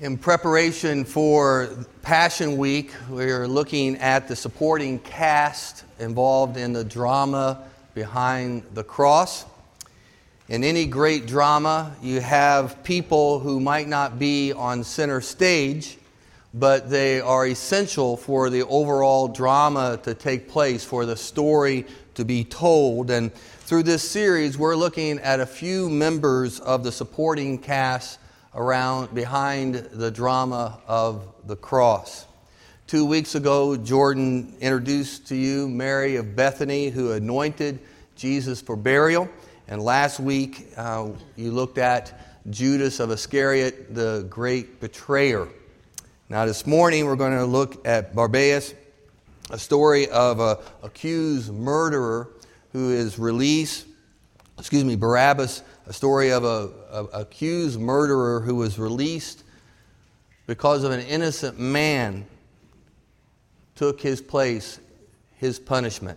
In preparation for Passion Week, we're looking at the supporting cast involved in the drama behind the cross. In any great drama, you have people who might not be on center stage, but they are essential for the overall drama to take place, for the story to be told. And through this series, we're looking at a few members of the supporting cast around behind the drama of the cross. Two weeks ago, Jordan introduced to you Mary of Bethany, who anointed Jesus for burial. And last week, uh, you looked at Judas of Iscariot, the great betrayer. Now, this morning, we're going to look at Barabbas, a story of an accused murderer who is released. Excuse me, Barabbas a story of a, accused murderer who was released because of an innocent man took his place, his punishment.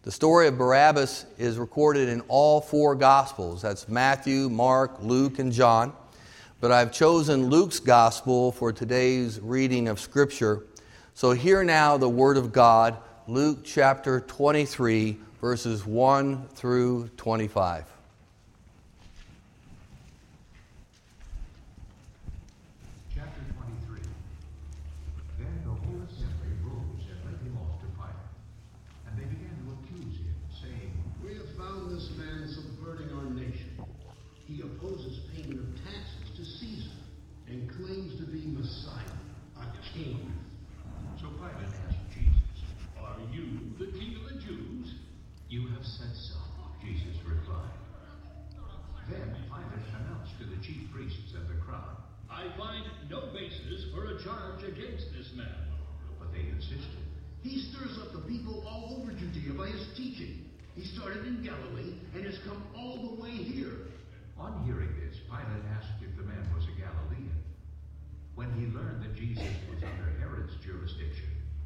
The story of Barabbas is recorded in all four Gospels. That's Matthew, Mark, Luke, and John. But I've chosen Luke's Gospel for today's reading of Scripture. So hear now the Word of God, Luke chapter 23, verses 1 through 25.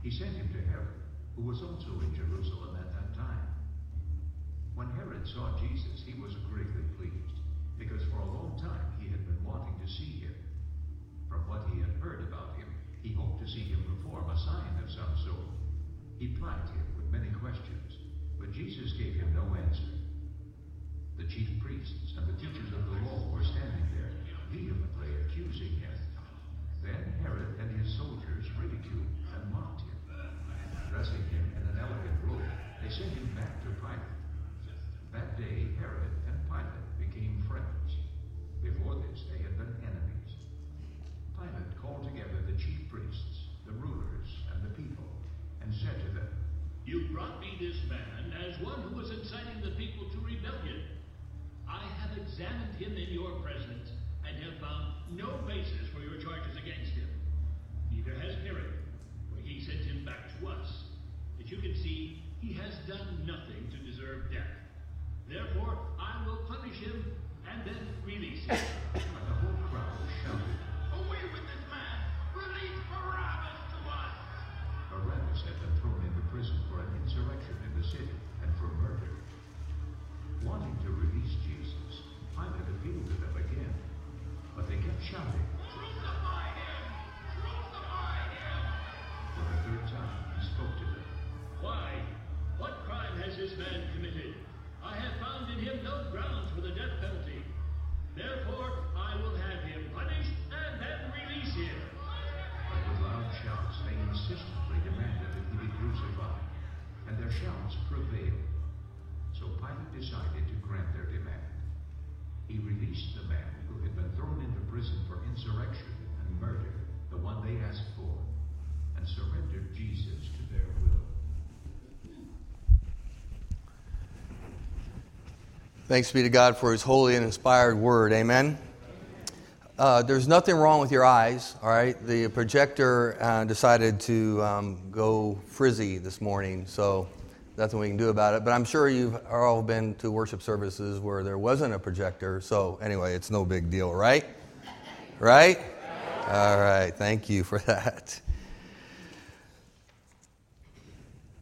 He sent him to Herod, who was also in Jerusalem at that time. When Herod saw Jesus, he was greatly pleased, because for a long time he had been wanting to see him. From what he had heard about him, he hoped to see him perform a sign of some sort. He plied him with many questions, but Jesus gave him no answer. The chief priests and the teachers of the law were standing there, vehemently accusing him. Then Herod and his soldiers ridiculed and mocked him dressing him in an elegant robe, they sent him back to Pilate. That day, Herod and Pilate became friends. Before this, they had been enemies. Pilate called together the chief priests, the rulers, and the people, and said to them, You brought me this man as one who was inciting the people to rebellion. I have examined him in your presence and have found no basis for your charges against him. Neither has Herod, for he sent him back to us see he has done nothing to deserve death. Therefore, I will punish him and then release him. But the whole crowd shouted, Away with this man! Release Barabbas to us! Barabbas had been thrown into prison for an insurrection in the city and for murder. Wanting to release Jesus, Pilate appealed to them again, but they kept shouting, I have found in him no grounds for the death penalty. Therefore, I will have him punished and then release him. But with loud shouts, they insistently demanded that he be crucified, and their shouts prevailed. So Pilate decided to grant their demand. He released the man who had been thrown into prison for insurrection and murder, the one they asked for, and surrendered Jesus to their will. Thanks be to God for His holy and inspired word. Amen. Uh, there's nothing wrong with your eyes, all right? The projector uh, decided to um, go frizzy this morning, so nothing we can do about it. But I'm sure you've all been to worship services where there wasn't a projector, so anyway, it's no big deal, right? Right? All right, thank you for that.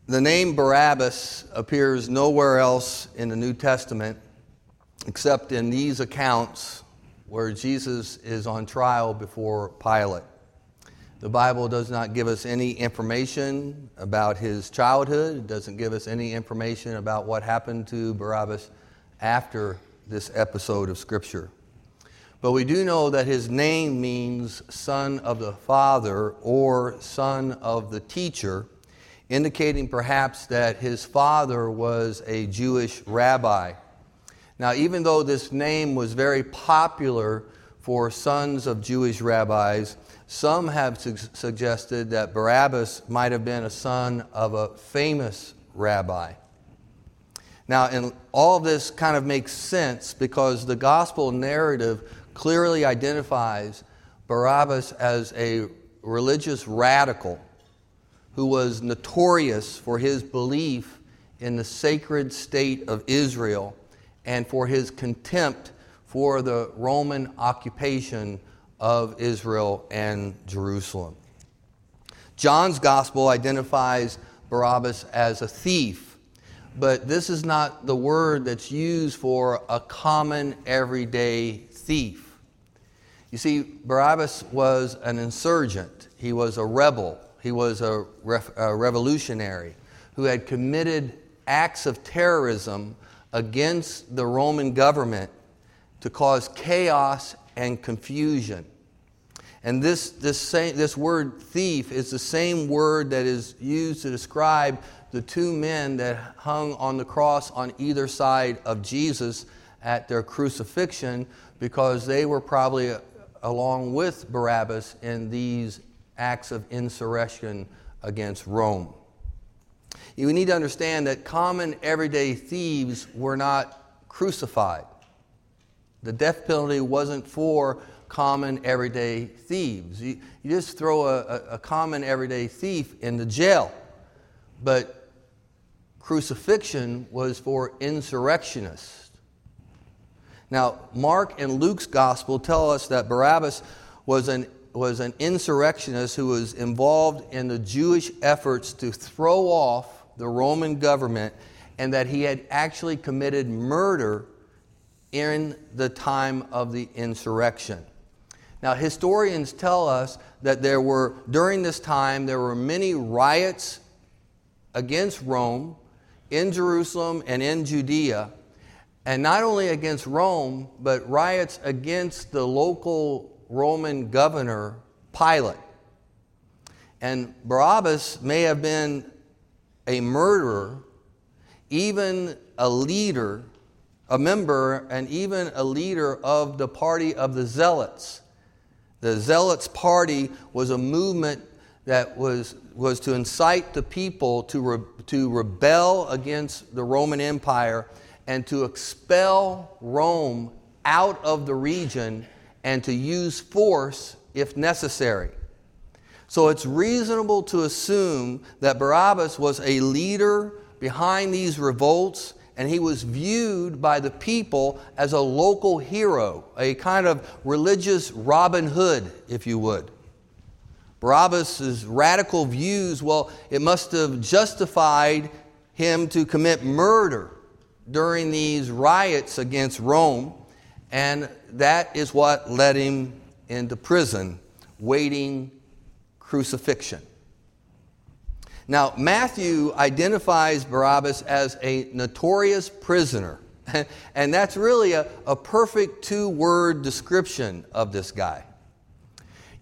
The name Barabbas appears nowhere else in the New Testament except in these accounts where Jesus is on trial before Pilate. The Bible does not give us any information about his childhood, it doesn't give us any information about what happened to Barabbas after this episode of Scripture. But we do know that his name means son of the father or son of the teacher, indicating perhaps that his father was a Jewish rabbi. Now, even though this name was very popular for sons of Jewish rabbis, some have su- suggested that Barabbas might have been a son of a famous rabbi. Now, and all this kind of makes sense because the gospel narrative clearly identifies Barabbas as a religious radical who was notorious for his belief in the sacred state of Israel and for his contempt for the Roman occupation of Israel and Jerusalem. John's gospel identifies Barabbas as a thief, but this is not the word that's used for a common everyday thief. You see, Barabbas was an insurgent, he was a rebel, he was a, a revolutionary who had committed acts of terrorism against the Roman government to cause chaos and confusion. And this, this, same, this word thief is the same word that is used to describe the two men that hung on the cross on either side of Jesus at their crucifixion because they were probably uh, along with Barabbas in these acts of insurrection against Rome. You need to understand that common everyday thieves were not crucified. The death penalty wasn't for common everyday thieves. You, you just throw a, a, a common everyday thief into jail. But crucifixion was for insurrectionists. Now, Mark and Luke's gospel tell us that Barabbas was an, was an insurrectionist who was involved in the Jewish efforts to throw off the Roman government and that he had actually committed murder in the time of the insurrection. Now, historians tell us that there were, during this time, there were many riots against Rome in Jerusalem and in Judea and not only against Rome, but riots against the local Roman governor, Pilate. And Barabbas may have been a murderer, even a leader, a member, and even a leader of the party of the Zealots. The Zealots' party was a movement that was, was to incite the people to, re, to rebel against the Roman Empire and to expel Rome out of the region and to use force if necessary. So it's reasonable to assume that Barabbas was a leader behind these revolts and he was viewed by the people as a local hero, a kind of religious Robin Hood, if you would. Barabbas' radical views, well, it must have justified him to commit murder during these riots against Rome, and that is what led him into prison, waiting crucifixion. Now, Matthew identifies Barabbas as a notorious prisoner, and that's really a, a perfect two word description of this guy.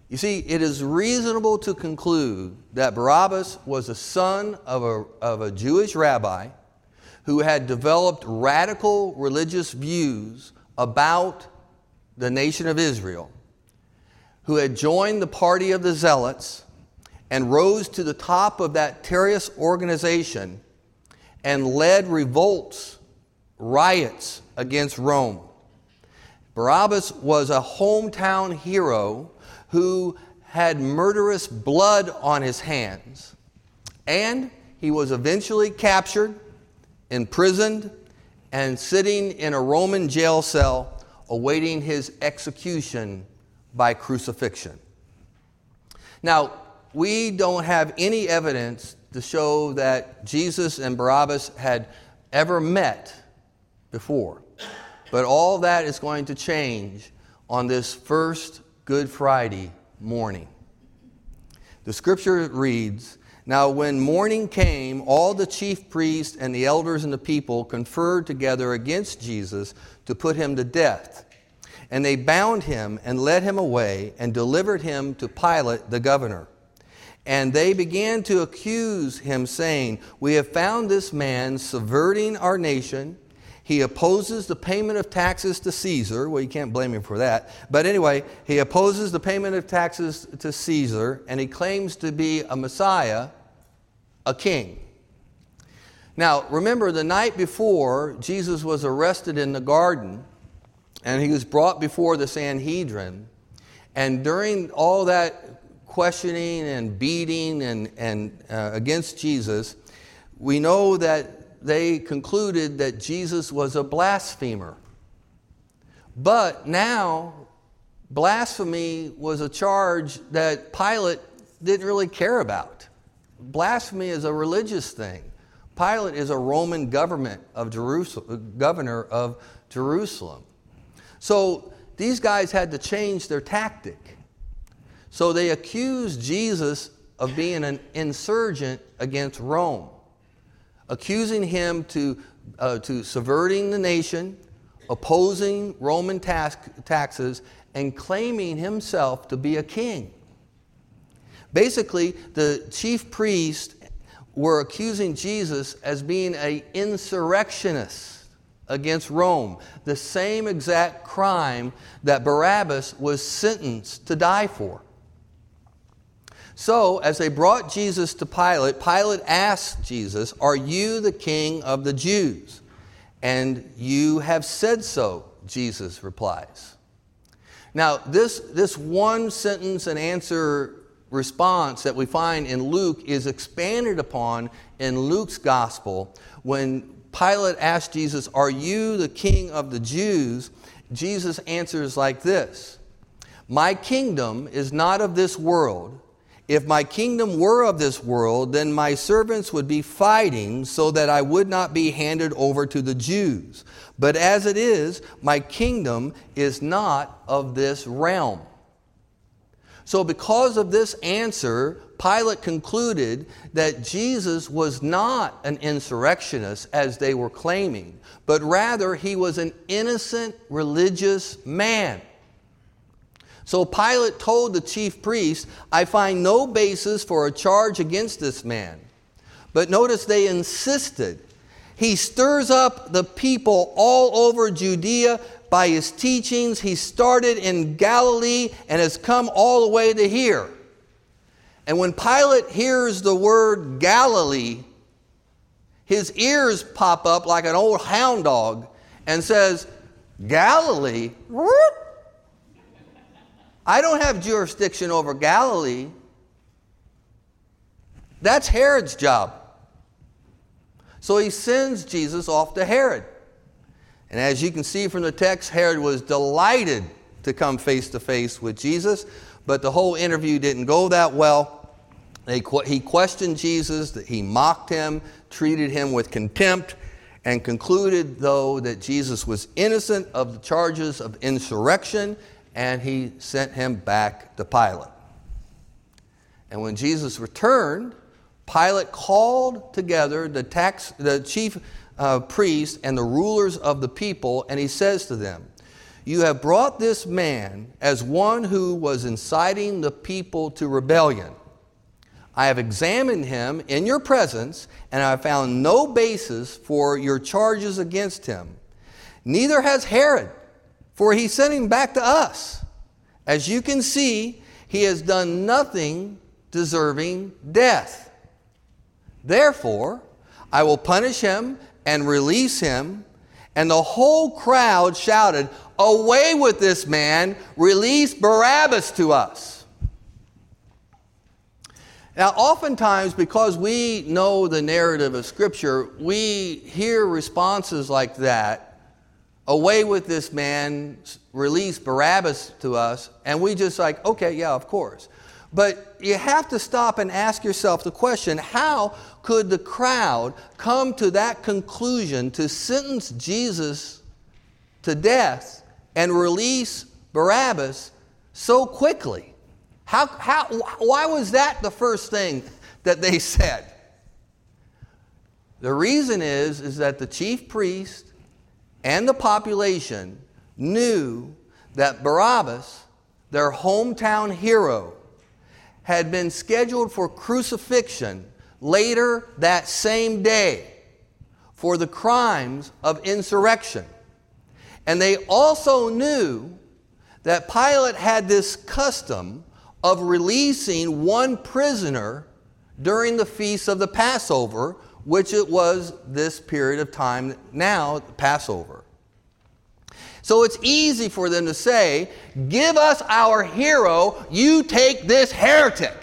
You see, it is reasonable to conclude that Barabbas was a son of a, of a Jewish rabbi who had developed radical religious views about the nation of Israel, who had joined the party of the Zealots and rose to the top of that terrorist organization and led revolts, riots against Rome. Barabbas was a hometown hero who had murderous blood on his hands, and he was eventually captured imprisoned, and sitting in a Roman jail cell awaiting his execution by crucifixion. Now, we don't have any evidence to show that Jesus and Barabbas had ever met before. But all that is going to change on this first Good Friday morning. The scripture reads Now, when morning came, all the chief priests and the elders and the people conferred together against Jesus to put him to death. And they bound him and led him away and delivered him to Pilate the governor. And they began to accuse him, saying, We have found this man subverting our nation. He opposes the payment of taxes to Caesar. Well, you can't blame him for that. But anyway, he opposes the payment of taxes to Caesar, and he claims to be a Messiah, a king. Now, remember, the night before, Jesus was arrested in the garden, and he was brought before the Sanhedrin. And during all that questioning and beating and, and uh, against Jesus, we know that they concluded that Jesus was a blasphemer. But now, blasphemy was a charge that Pilate didn't really care about. Blasphemy is a religious thing. Pilate is a Roman government of Jerusalem, governor of Jerusalem. So these guys had to change their tactic. So they accused Jesus of being an insurgent against Rome, accusing him to, uh, to subverting the nation, opposing Roman tax, taxes, and claiming himself to be a king. Basically, the chief priests were accusing Jesus as being an insurrectionist against Rome, the same exact crime that Barabbas was sentenced to die for. So, as they brought Jesus to Pilate, Pilate asked Jesus, Are you the king of the Jews? And you have said so, Jesus replies. Now, this, this one sentence and answer response that we find in Luke is expanded upon in Luke's gospel when Pilate asked Jesus, Are you the king of the Jews? Jesus answers like this My kingdom is not of this world. If my kingdom were of this world, then my servants would be fighting so that I would not be handed over to the Jews. But as it is, my kingdom is not of this realm. So, because of this answer, Pilate concluded that Jesus was not an insurrectionist as they were claiming, but rather he was an innocent religious man. So Pilate told the chief priest, I find no basis for a charge against this man. But notice they insisted. He stirs up the people all over Judea by his teachings. He started in Galilee and has come all the way to here. And when Pilate hears the word Galilee, his ears pop up like an old hound dog and says, Galilee? I don't have jurisdiction over Galilee. That's Herod's job. So he sends Jesus off to Herod. And as you can see from the text, Herod was delighted to come face to face with Jesus, but the whole interview didn't go that well. he questioned Jesus, he mocked him, treated him with contempt, and concluded, though, that Jesus was innocent of the charges of insurrection and he sent him back to Pilate. And when Jesus returned, Pilate called together the, tax, the chief uh, priests and the rulers of the people, and he says to them, You have brought this man as one who was inciting the people to rebellion. I have examined him in your presence, and I have found no basis for your charges against him. Neither has Herod for he sent him back to us. As you can see, he has done nothing deserving death. Therefore, I will punish him and release him. And the whole crowd shouted, Away with this man, release Barabbas to us. Now, oftentimes, because we know the narrative of Scripture, we hear responses like that away with this man, release Barabbas to us, and we just like, okay, yeah, of course. But you have to stop and ask yourself the question how could the crowd come to that conclusion to sentence Jesus to death and release Barabbas so quickly? How, how, why was that the first thing that they said? The reason is, is that the chief priest and the population knew that Barabbas, their hometown hero, had been scheduled for crucifixion later that same day for the crimes of insurrection. And they also knew that Pilate had this custom of releasing one prisoner during the feast of the Passover, which it was this period of time now, Passover. So it's easy for them to say, Give us our hero, you take this heretic.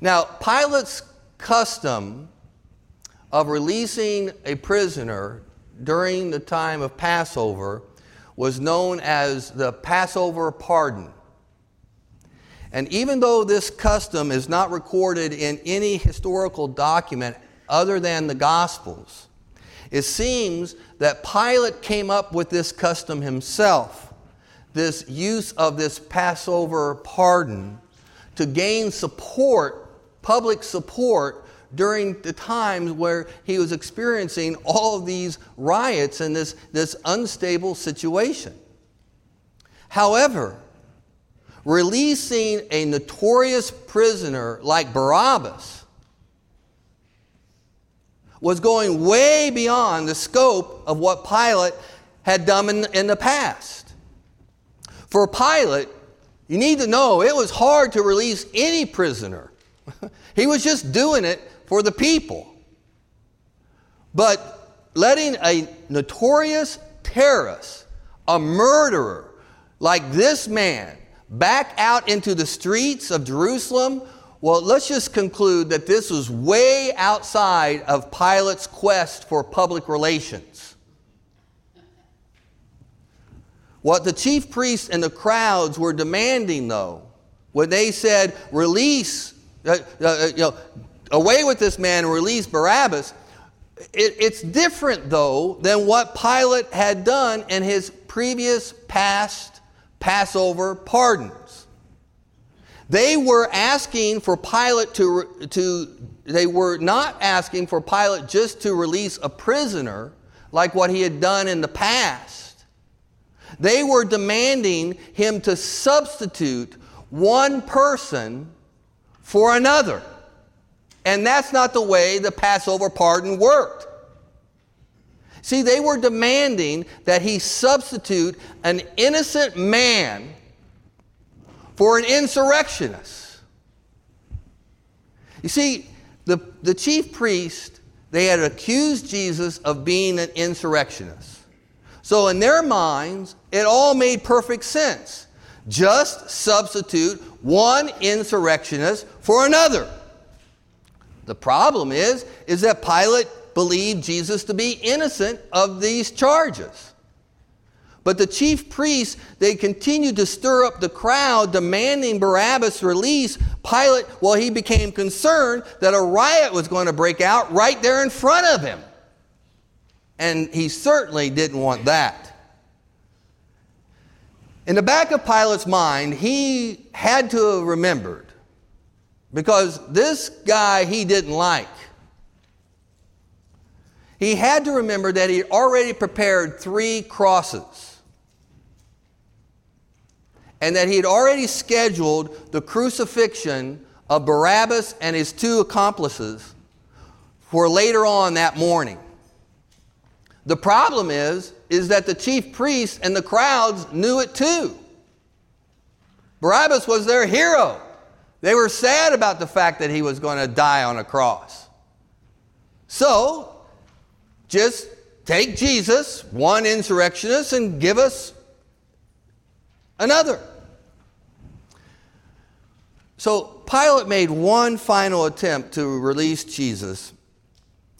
Now, Pilate's custom of releasing a prisoner during the time of Passover was known as the Passover pardon. And even though this custom is not recorded in any historical document other than the Gospels, it seems that Pilate came up with this custom himself, this use of this Passover pardon, to gain support, public support, during the times where he was experiencing all of these riots and this, this unstable situation. However, releasing a notorious prisoner like Barabbas was going way beyond the scope of what Pilate had done in, in the past. For Pilate, you need to know it was hard to release any prisoner. he was just doing it for the people. But letting a notorious terrorist, a murderer like this man, back out into the streets of Jerusalem well, let's just conclude that this was way outside of Pilate's quest for public relations. What the chief priests and the crowds were demanding, though, when they said, release, uh, uh, uh you know, away with this man release Barabbas, it, it's different, though, than what Pilate had done in his previous past Passover pardons. They were asking for Pilate to, to, they were not asking for Pilate just to release a prisoner like what he had done in the past. They were demanding him to substitute one person for another. And that's not the way the Passover pardon worked. See, they were demanding that he substitute an innocent man for an insurrectionist. You see, the, the chief priest, they had accused Jesus of being an insurrectionist. So, in their minds, it all made perfect sense. Just substitute one insurrectionist for another. The problem is, is that Pilate believed Jesus to be innocent of these charges. But the chief priests, they continued to stir up the crowd, demanding Barabbas' release. Pilate, well, he became concerned that a riot was going to break out right there in front of him. And he certainly didn't want that. In the back of Pilate's mind, he had to have remembered because this guy he didn't like. He had to remember that he already prepared three crosses and that he had already scheduled the crucifixion of Barabbas and his two accomplices for later on that morning. The problem is is that the chief priests and the crowds knew it too. Barabbas was their hero. They were sad about the fact that he was going to die on a cross. So, just take Jesus, one insurrectionist, and give us another. So Pilate made one final attempt to release Jesus,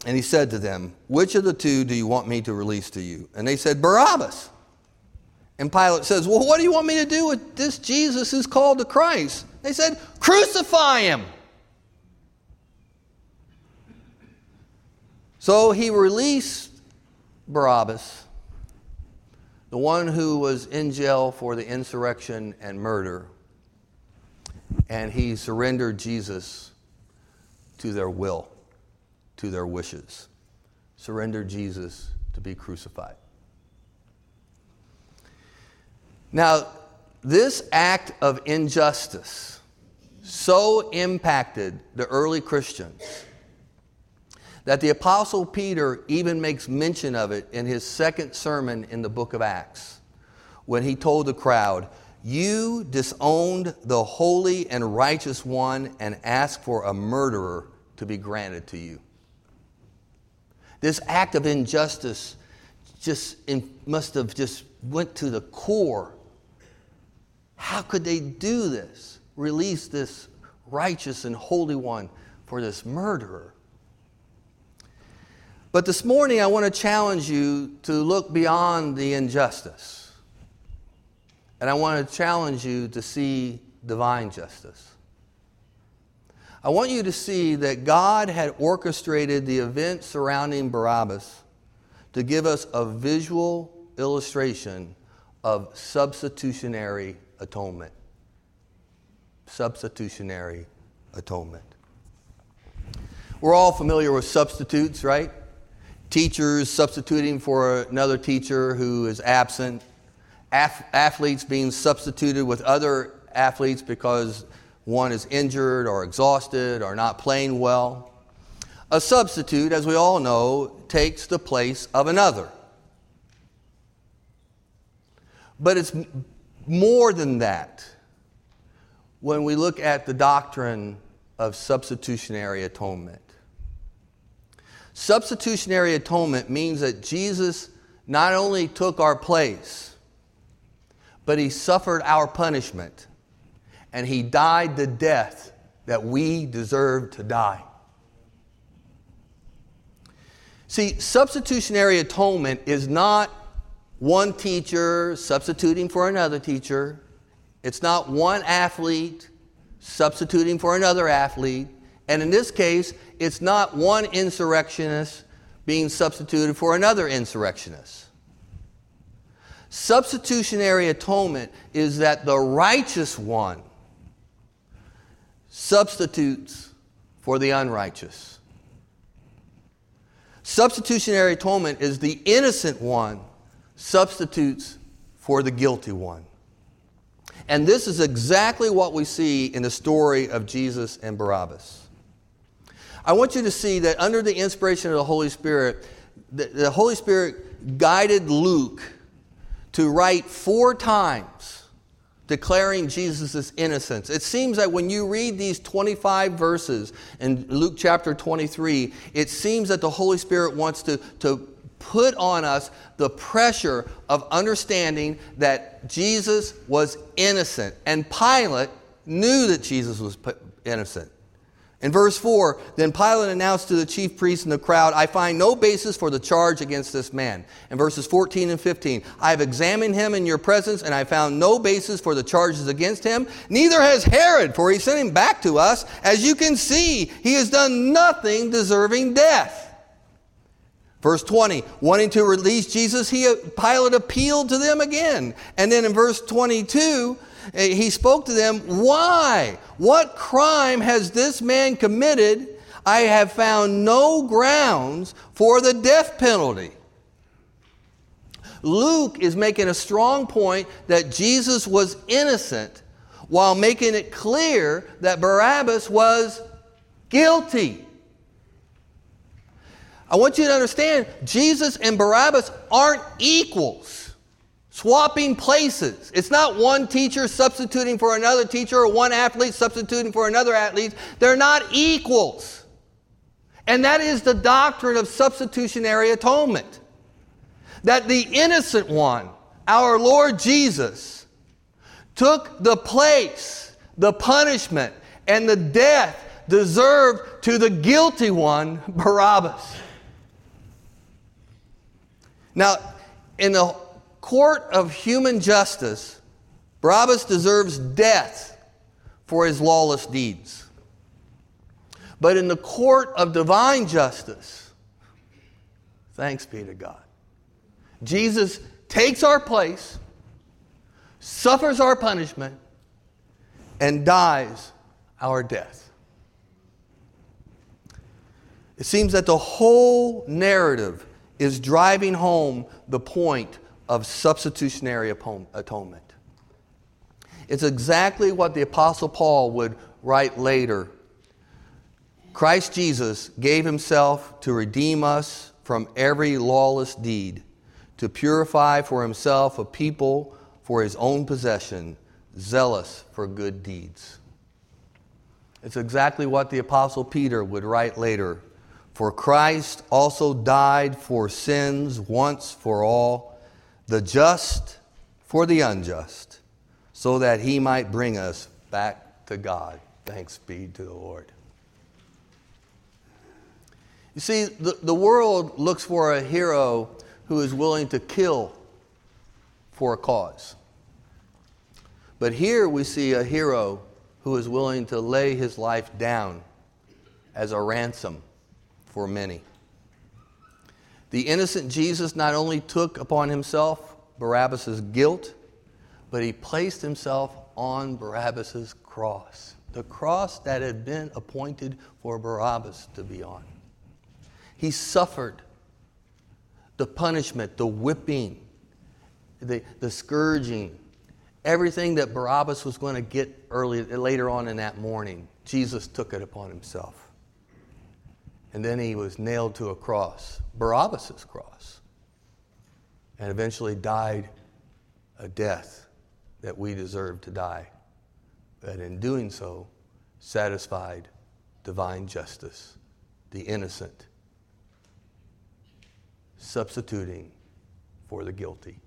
and he said to them, Which of the two do you want me to release to you? And they said, Barabbas. And Pilate says, Well, what do you want me to do with this Jesus who's called the Christ? They said, Crucify him. So he released Barabbas the one who was in jail for the insurrection and murder, and he surrendered Jesus to their will, to their wishes. Surrendered Jesus to be crucified. Now, this act of injustice so impacted the early Christians that the Apostle Peter even makes mention of it in his second sermon in the book of Acts when he told the crowd, You disowned the holy and righteous one and asked for a murderer to be granted to you. This act of injustice just in, must have just went to the core. How could they do this? Release this righteous and holy one for this murderer. But this morning, I want to challenge you to look beyond the injustice. And I want to challenge you to see divine justice. I want you to see that God had orchestrated the events surrounding Barabbas to give us a visual illustration of substitutionary atonement. Substitutionary atonement. We're all familiar with substitutes, right? Teachers substituting for another teacher who is absent, Ath- athletes being substituted with other athletes because one is injured or exhausted or not playing well. A substitute, as we all know, takes the place of another. But it's more than that when we look at the doctrine of substitutionary atonement. Substitutionary atonement means that Jesus not only took our place, but he suffered our punishment and he died the death that we deserved to die. See, substitutionary atonement is not one teacher substituting for another teacher. It's not one athlete substituting for another athlete. And in this case, it's not one insurrectionist being substituted for another insurrectionist. Substitutionary atonement is that the righteous one substitutes for the unrighteous. Substitutionary atonement is the innocent one substitutes for the guilty one. And this is exactly what we see in the story of Jesus and Barabbas. I want you to see that under the inspiration of the Holy Spirit, the, the Holy Spirit guided Luke to write four times declaring Jesus' innocence. It seems that when you read these 25 verses in Luke chapter 23, it seems that the Holy Spirit wants to, to put on us the pressure of understanding that Jesus was innocent. And Pilate knew that Jesus was innocent. In verse 4, then Pilate announced to the chief priests and the crowd, I find no basis for the charge against this man. In verses 14 and 15, I have examined him in your presence, and I found no basis for the charges against him. Neither has Herod, for he sent him back to us. As you can see, he has done nothing deserving death. Verse 20, wanting to release Jesus, he, Pilate appealed to them again. And then in verse 22, eh, Eh, he spoke to them, Why? What crime has this man committed? I have found no grounds for the death penalty. Luke is making a strong point that Jesus was innocent while making it clear that Barabbas was guilty. I want you to understand Jesus and Barabbas aren't equals, swapping places. It's not one teacher substituting for another teacher or one athlete substituting for another athlete. They're not equals. And that is the doctrine of substitutionary atonement. That the innocent one, our Lord Jesus, took the place, the punishment, and the death deserved to the guilty one, Barabbas. Now, in the court of human justice, Barabbas deserves death for his lawless deeds. But in the court of divine justice, thanks be to God, Jesus takes our place, suffers our punishment, and dies our death. It seems that the whole narrative is driving home the point of substitutionary atonement. It's exactly what the Apostle Paul would write later. Christ Jesus gave himself to redeem us from every lawless deed, to purify for himself a people for his own possession, zealous for good deeds. It's exactly what the Apostle Peter would write later. For Christ also died for sins once for all, the just for the unjust, so that he might bring us back to God. Thanks be to the Lord. You see, the, the world looks for a hero who is willing to kill for a cause. But here we see a hero who is willing to lay his life down as a ransom for many. The innocent Jesus not only took upon himself Barabbas' guilt, but he placed himself on Barabbas' cross, the cross that had been appointed for Barabbas to be on. He suffered the punishment, the whipping, the, the scourging, everything that Barabbas was going to get early, later on in that morning. Jesus took it upon himself. And then he was nailed to a cross, Barabbas' cross, and eventually died a death that we deserve to die. But in doing so, satisfied divine justice, the innocent, substituting for the guilty.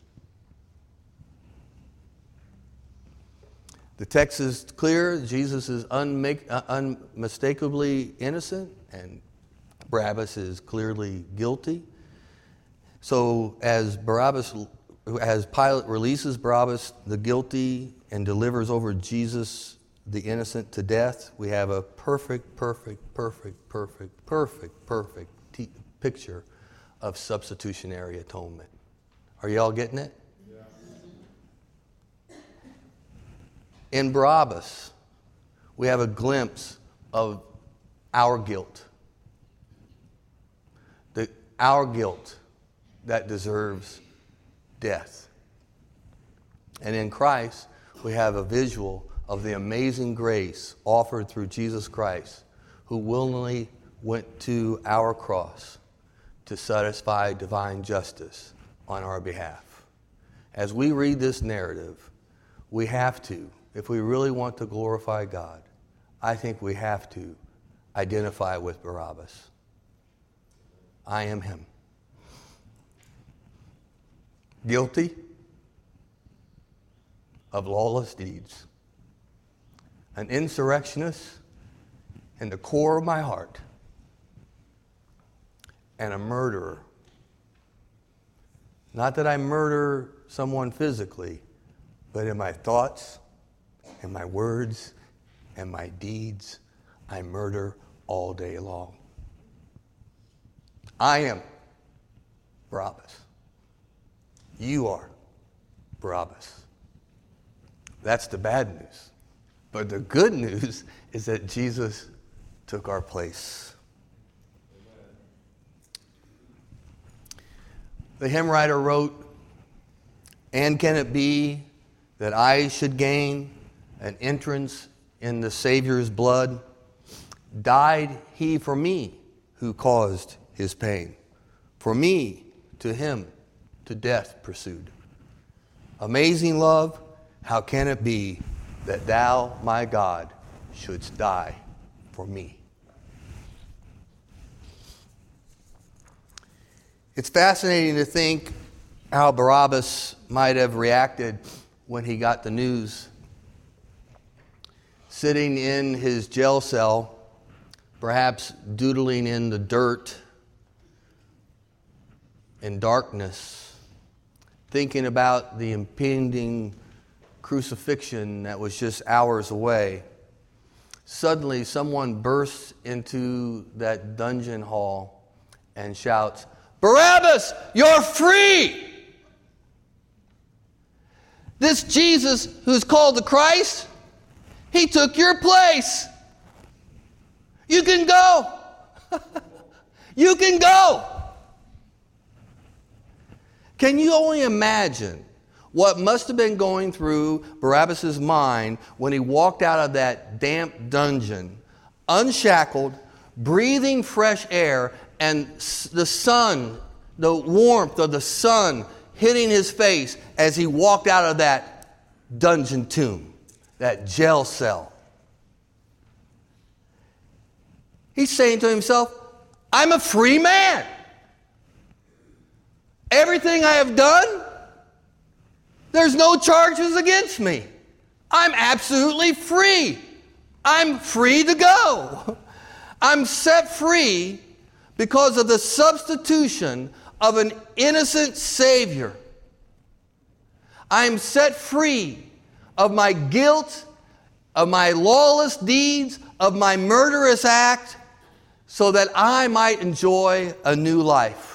The text is clear. Jesus is uh, unmistakably innocent and Barabbas is clearly guilty. So as Barabbas, as Pilate releases Barabbas, the guilty, and delivers over Jesus, the innocent, to death, we have a perfect, perfect, perfect, perfect, perfect, perfect t- picture of substitutionary atonement. Are y'all getting it? In Barabbas, we have a glimpse of our guilt our guilt that deserves death. And in Christ, we have a visual of the amazing grace offered through Jesus Christ, who willingly went to our cross to satisfy divine justice on our behalf. As we read this narrative, we have to, if we really want to glorify God, I think we have to identify with Barabbas. I am him. Guilty of lawless deeds, an insurrectionist in the core of my heart, and a murderer. Not that I murder someone physically, but in my thoughts, in my words, and my deeds, I murder all day long. I am Barabbas. You are Barabbas. That's the bad news. But the good news is that Jesus took our place. The hymn writer wrote, And can it be that I should gain an entrance in the Savior's blood? Died he for me who caused his pain. For me, to him, to death pursued. Amazing love, how can it be that thou, my God, shouldst die for me? It's fascinating to think how Barabbas might have reacted when he got the news. Sitting in his jail cell, perhaps doodling in the dirt in darkness, thinking about the impending crucifixion that was just hours away. Suddenly, someone bursts into that dungeon hall and shouts, Barabbas, you're free! This Jesus who's called the Christ, he took your place. You can go. you can go. Can you only imagine what must have been going through Barabbas' mind when he walked out of that damp dungeon, unshackled, breathing fresh air, and the sun, the warmth of the sun hitting his face as he walked out of that dungeon tomb, that jail cell. He's saying to himself, I'm a free man. Everything I have done, there's no charges against me. I'm absolutely free. I'm free to go. I'm set free because of the substitution of an innocent Savior. I am set free of my guilt, of my lawless deeds, of my murderous act, so that I might enjoy a new life.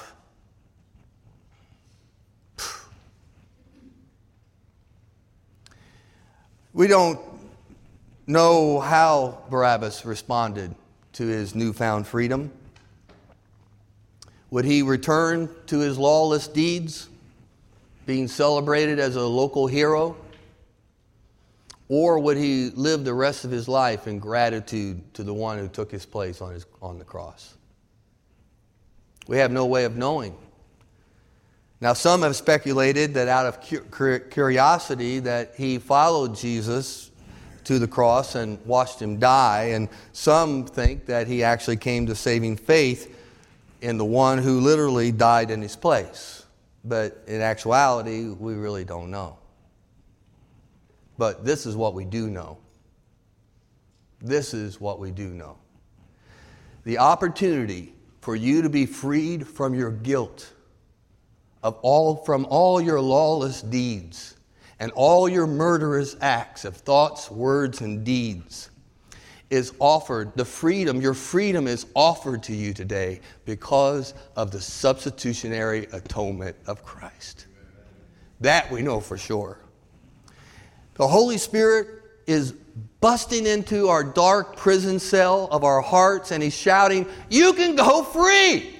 We don't know how Barabbas responded to his newfound freedom. Would he return to his lawless deeds, being celebrated as a local hero? Or would he live the rest of his life in gratitude to the one who took his place on, his, on the cross? We have no way of knowing. Now, some have speculated that out of curiosity that he followed Jesus to the cross and watched him die, and some think that he actually came to saving faith in the one who literally died in his place. But in actuality, we really don't know. But this is what we do know. This is what we do know. The opportunity for you to be freed from your guilt of all, from all your lawless deeds and all your murderous acts of thoughts, words, and deeds is offered, the freedom, your freedom is offered to you today because of the substitutionary atonement of Christ. That we know for sure. The Holy Spirit is busting into our dark prison cell of our hearts and he's shouting, You can go free!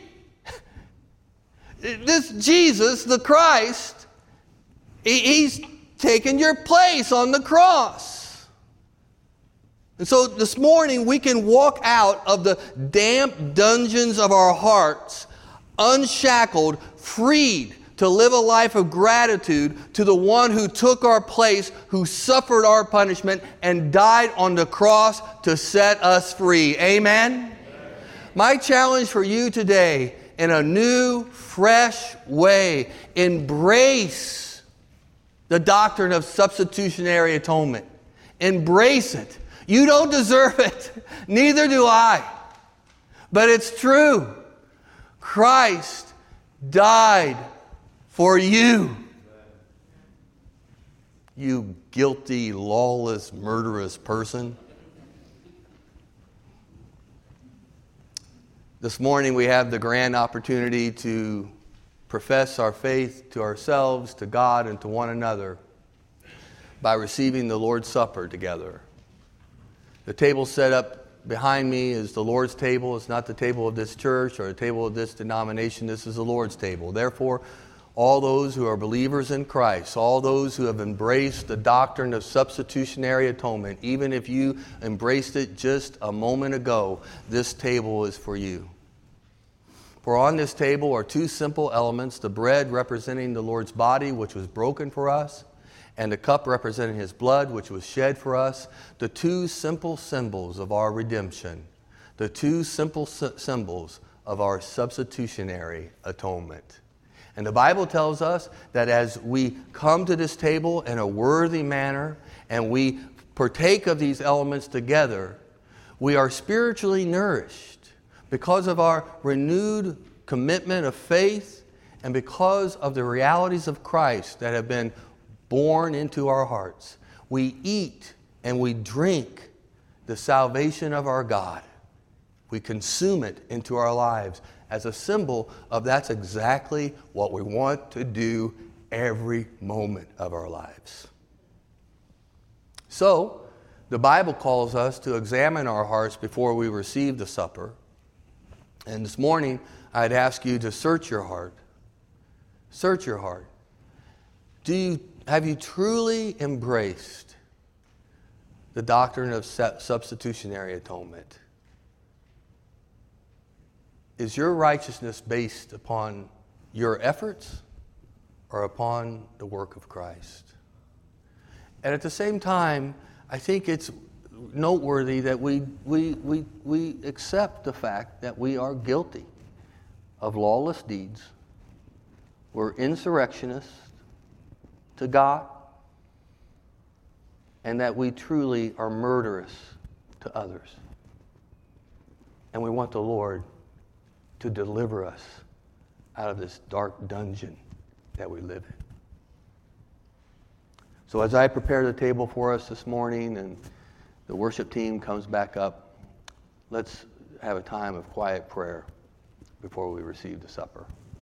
This Jesus, the Christ, he's taken your place on the cross. And so this morning we can walk out of the damp dungeons of our hearts, unshackled, freed to live a life of gratitude to the one who took our place, who suffered our punishment, and died on the cross to set us free. Amen? Amen. My challenge for you today in a new, fresh way. Embrace the doctrine of substitutionary atonement. Embrace it. You don't deserve it, neither do I. But it's true. Christ died for you. You guilty, lawless, murderous person. This morning we have the grand opportunity to profess our faith to ourselves, to God, and to one another by receiving the Lord's Supper together. The table set up behind me is the Lord's table. It's not the table of this church or the table of this denomination. This is the Lord's table. Therefore, all those who are believers in Christ, all those who have embraced the doctrine of substitutionary atonement, even if you embraced it just a moment ago, this table is for you. For on this table are two simple elements the bread representing the Lord's body, which was broken for us, and the cup representing his blood, which was shed for us, the two simple symbols of our redemption, the two simple symbols of our substitutionary atonement. And the Bible tells us that as we come to this table in a worthy manner and we partake of these elements together, we are spiritually nourished because of our renewed commitment of faith and because of the realities of Christ that have been born into our hearts. We eat and we drink the salvation of our God. We consume it into our lives as a symbol of that's exactly what we want to do every moment of our lives. So, the Bible calls us to examine our hearts before we receive the supper. And this morning, I'd ask you to search your heart. Search your heart. Do you, have you truly embraced the doctrine of substitutionary atonement? Is your righteousness based upon your efforts or upon the work of Christ? And at the same time, I think it's noteworthy that we, we, we, we accept the fact that we are guilty of lawless deeds. We're insurrectionists to God, and that we truly are murderous to others. And we want the Lord to deliver us out of this dark dungeon that we live in. So, as I prepare the table for us this morning and the worship team comes back up, let's have a time of quiet prayer before we receive the supper.